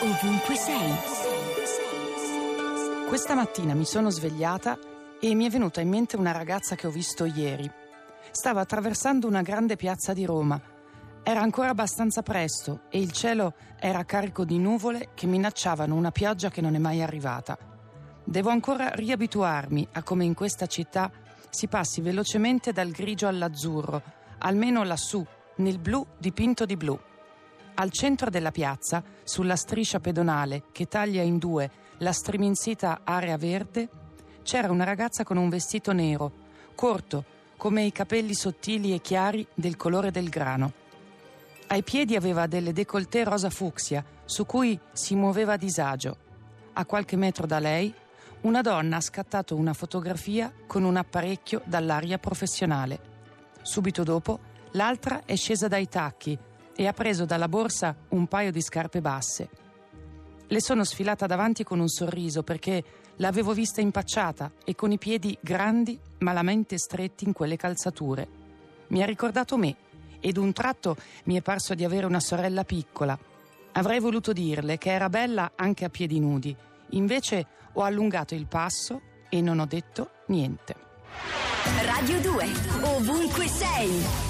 ovunque sei. Questa mattina mi sono svegliata e mi è venuta in mente una ragazza che ho visto ieri. Stava attraversando una grande piazza di Roma. Era ancora abbastanza presto e il cielo era carico di nuvole che minacciavano una pioggia che non è mai arrivata. Devo ancora riabituarmi a come in questa città si passi velocemente dal grigio all'azzurro, almeno lassù, nel blu dipinto di blu. Al centro della piazza, sulla striscia pedonale che taglia in due la striminzita area verde, c'era una ragazza con un vestito nero, corto, come i capelli sottili e chiari del colore del grano. Ai piedi aveva delle décolleté rosa fucsia, su cui si muoveva a disagio. A qualche metro da lei, una donna ha scattato una fotografia con un apparecchio dall'aria professionale. Subito dopo, l'altra è scesa dai tacchi e ha preso dalla borsa un paio di scarpe basse. Le sono sfilata davanti con un sorriso perché l'avevo vista impacciata e con i piedi grandi, malamente stretti in quelle calzature. Mi ha ricordato me ed un tratto mi è parso di avere una sorella piccola. Avrei voluto dirle che era bella anche a piedi nudi, invece ho allungato il passo e non ho detto niente. Radio 2, ovunque sei.